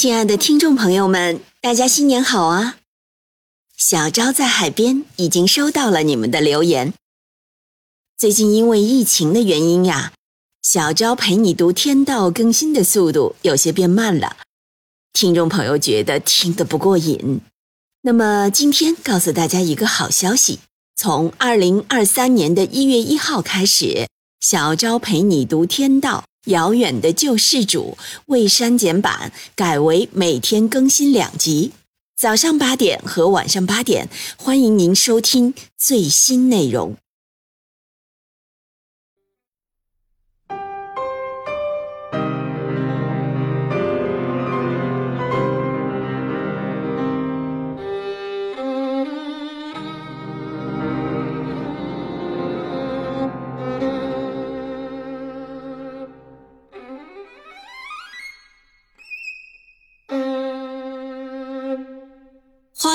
亲爱的听众朋友们，大家新年好啊！小昭在海边已经收到了你们的留言。最近因为疫情的原因呀，小昭陪你读天道更新的速度有些变慢了，听众朋友觉得听得不过瘾。那么今天告诉大家一个好消息，从二零二三年的一月一号开始，小昭陪你读天道。遥远的救世主未删减版改为每天更新两集，早上八点和晚上八点，欢迎您收听最新内容。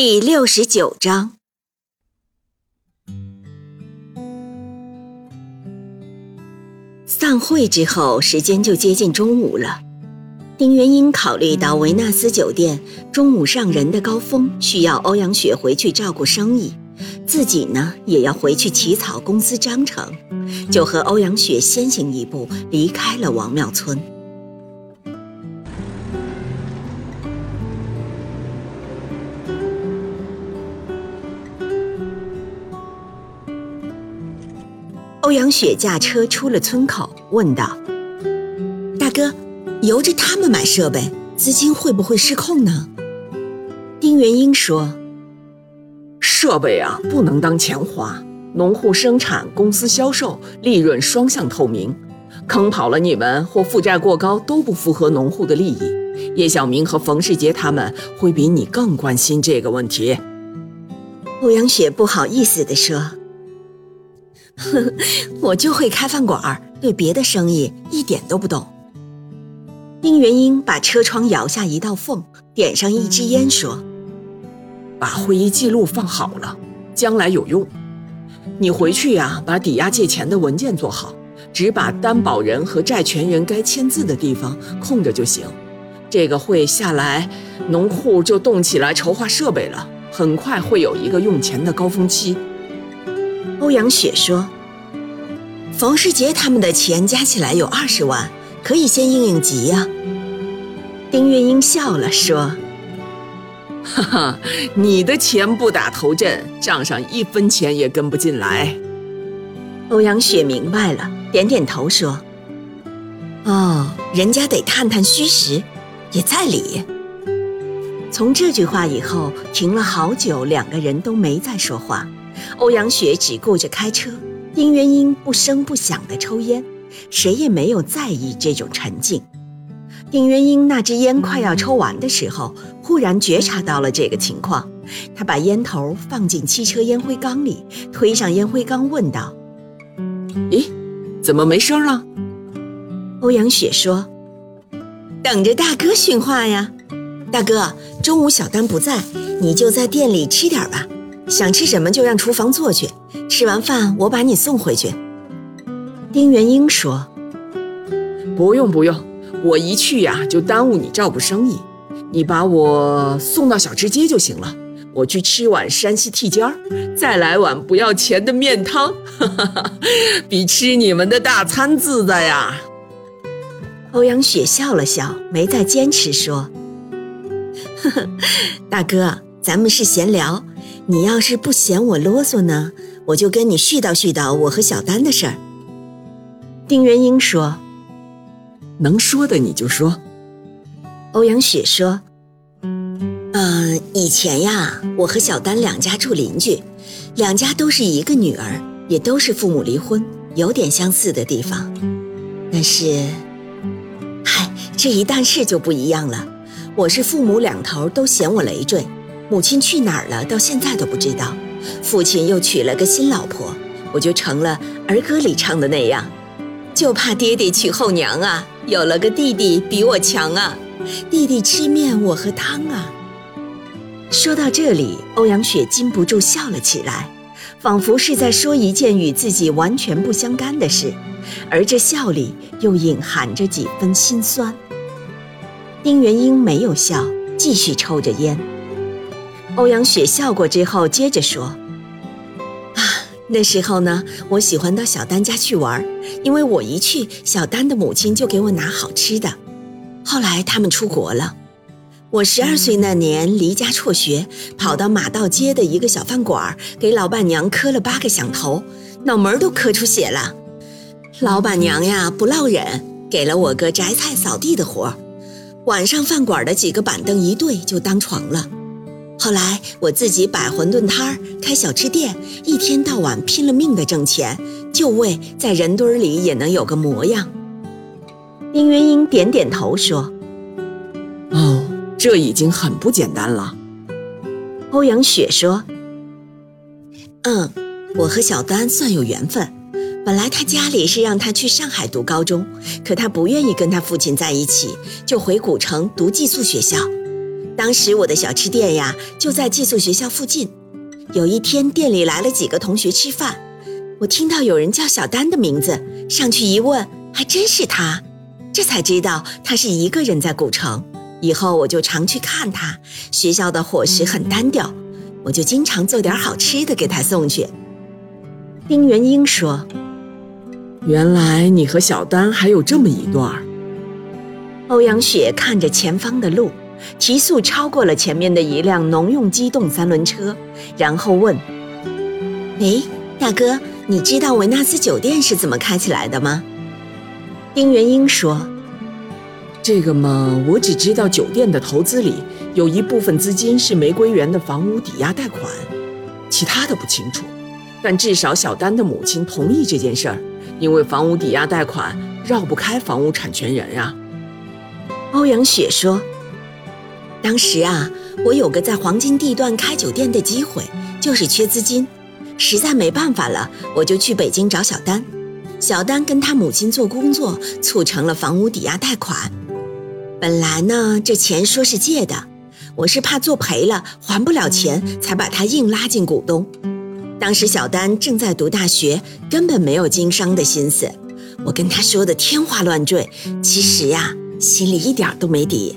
第六十九章。散会之后，时间就接近中午了。丁元英考虑到维纳斯酒店中午上人的高峰，需要欧阳雪回去照顾生意，自己呢也要回去起草公司章程，就和欧阳雪先行一步离开了王庙村。欧阳雪驾车出了村口，问道：“大哥，由着他们买设备，资金会不会失控呢？”丁元英说：“设备啊，不能当钱花。农户生产，公司销售，利润双向透明。坑跑了你们或负债过高，都不符合农户的利益。叶小明和冯世杰他们会比你更关心这个问题。”欧阳雪不好意思地说。呵，我就会开饭馆，对别的生意一点都不懂。丁元英把车窗摇下一道缝，点上一支烟，说：“把会议记录放好了，将来有用。你回去呀，把抵押借钱的文件做好，只把担保人和债权人该签字的地方空着就行。这个会下来，农户就动起来筹划设备了，很快会有一个用钱的高峰期。”欧阳雪说：“冯世杰他们的钱加起来有二十万，可以先应应急呀。”丁月英笑了说：“哈哈，你的钱不打头阵，账上一分钱也跟不进来。”欧阳雪明白了，点点头说：“哦，人家得探探虚实，也在理。”从这句话以后，停了好久，两个人都没再说话。欧阳雪只顾着开车，丁元英不声不响地抽烟，谁也没有在意这种沉静。丁元英那支烟快要抽完的时候，忽然觉察到了这个情况，他把烟头放进汽车烟灰缸里，推上烟灰缸，问道：“咦，怎么没声了？”欧阳雪说：“等着大哥训话呀，大哥，中午小丹不在，你就在店里吃点吧。”想吃什么就让厨房做去，吃完饭我把你送回去。”丁元英说。“不用不用，我一去呀就耽误你照顾生意，你把我送到小吃街就行了。我去吃碗山西剔尖儿，再来碗不要钱的面汤，哈哈哈，比吃你们的大餐自在呀。”欧阳雪笑了笑，没再坚持说：“呵呵，大哥，咱们是闲聊。”你要是不嫌我啰嗦呢，我就跟你絮叨絮叨我和小丹的事儿。丁元英说：“能说的你就说。”欧阳雪说：“嗯，以前呀，我和小丹两家住邻居，两家都是一个女儿，也都是父母离婚，有点相似的地方。但是，嗨，这一但是就不一样了。我是父母两头都嫌我累赘，母亲去哪儿了，到现在都不知道。父亲又娶了个新老婆，我就成了儿歌里唱的那样，就怕爹爹娶后娘啊，有了个弟弟比我强啊，弟弟吃面我喝汤啊。说到这里，欧阳雪禁不住笑了起来，仿佛是在说一件与自己完全不相干的事，而这笑里又隐含着几分心酸。丁元英没有笑，继续抽着烟。欧阳雪笑过之后，接着说：“啊，那时候呢，我喜欢到小丹家去玩，因为我一去，小丹的母亲就给我拿好吃的。后来他们出国了，我十二岁那年离家辍学，跑到马道街的一个小饭馆，给老板娘磕了八个响头，脑门都磕出血了。老板娘呀，不落忍，给了我个摘菜扫地的活晚上饭馆的几个板凳一对就当床了。”后来我自己摆馄饨摊儿，开小吃店，一天到晚拼了命的挣钱，就为在人堆里也能有个模样。丁元英点点头说：“哦，这已经很不简单了。”欧阳雪说：“嗯，我和小丹算有缘分。本来他家里是让他去上海读高中，可他不愿意跟他父亲在一起，就回古城读寄宿学校。”当时我的小吃店呀就在寄宿学校附近。有一天店里来了几个同学吃饭，我听到有人叫小丹的名字，上去一问，还真是他。这才知道他是一个人在古城。以后我就常去看他。学校的伙食很单调，我就经常做点好吃的给他送去。丁元英说：“原来你和小丹还有这么一段。”欧阳雪看着前方的路。提速超过了前面的一辆农用机动三轮车，然后问：“哎，大哥，你知道维纳斯酒店是怎么开起来的吗？”丁元英说：“这个嘛，我只知道酒店的投资里有一部分资金是玫瑰园的房屋抵押贷款，其他的不清楚。但至少小丹的母亲同意这件事儿，因为房屋抵押贷款绕不开房屋产权人啊。”欧阳雪说。当时啊，我有个在黄金地段开酒店的机会，就是缺资金，实在没办法了，我就去北京找小丹。小丹跟他母亲做工作，促成了房屋抵押贷款。本来呢，这钱说是借的，我是怕做赔了还不了钱，才把他硬拉进股东。当时小丹正在读大学，根本没有经商的心思。我跟他说的天花乱坠，其实呀，心里一点都没底。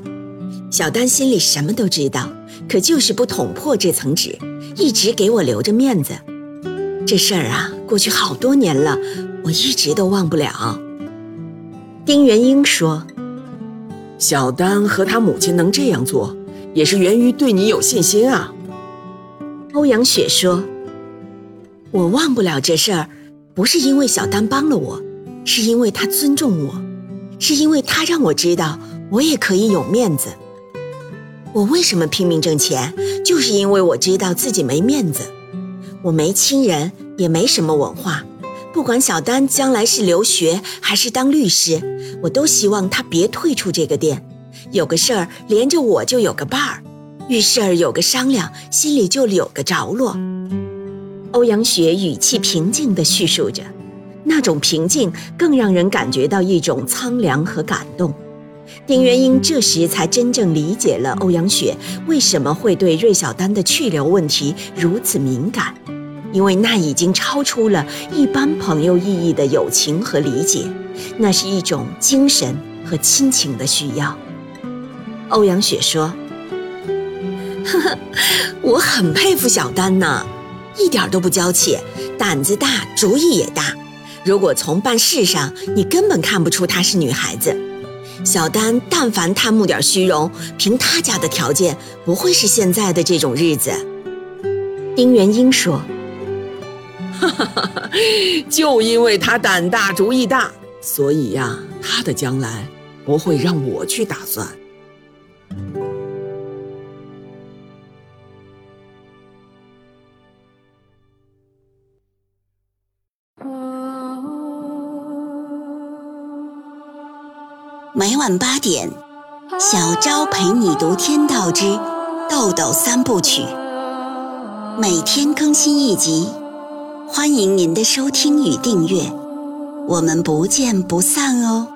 小丹心里什么都知道，可就是不捅破这层纸，一直给我留着面子。这事儿啊，过去好多年了，我一直都忘不了。丁元英说：“小丹和他母亲能这样做，也是源于对你有信心啊。”欧阳雪说：“我忘不了这事儿，不是因为小丹帮了我，是因为他尊重我，是因为他让我知道我也可以有面子。”我为什么拼命挣钱？就是因为我知道自己没面子，我没亲人，也没什么文化。不管小丹将来是留学还是当律师，我都希望他别退出这个店。有个事儿连着我就有个伴儿，遇事儿有个商量，心里就有个着落。欧阳雪语气平静地叙述着，那种平静更让人感觉到一种苍凉和感动。丁元英这时才真正理解了欧阳雪为什么会对芮小丹的去留问题如此敏感，因为那已经超出了一般朋友意义的友情和理解，那是一种精神和亲情的需要。欧阳雪说：“呵呵，我很佩服小丹呢，一点都不娇气，胆子大，主意也大。如果从办事上，你根本看不出她是女孩子。”小丹但凡贪慕点虚荣，凭他家的条件，不会是现在的这种日子。丁元英说：“哈哈哈哈就因为他胆大主意大，所以呀，他的将来不会让我去打算。”每晚八点，小昭陪你读《天道之豆豆三部曲》，每天更新一集，欢迎您的收听与订阅，我们不见不散哦。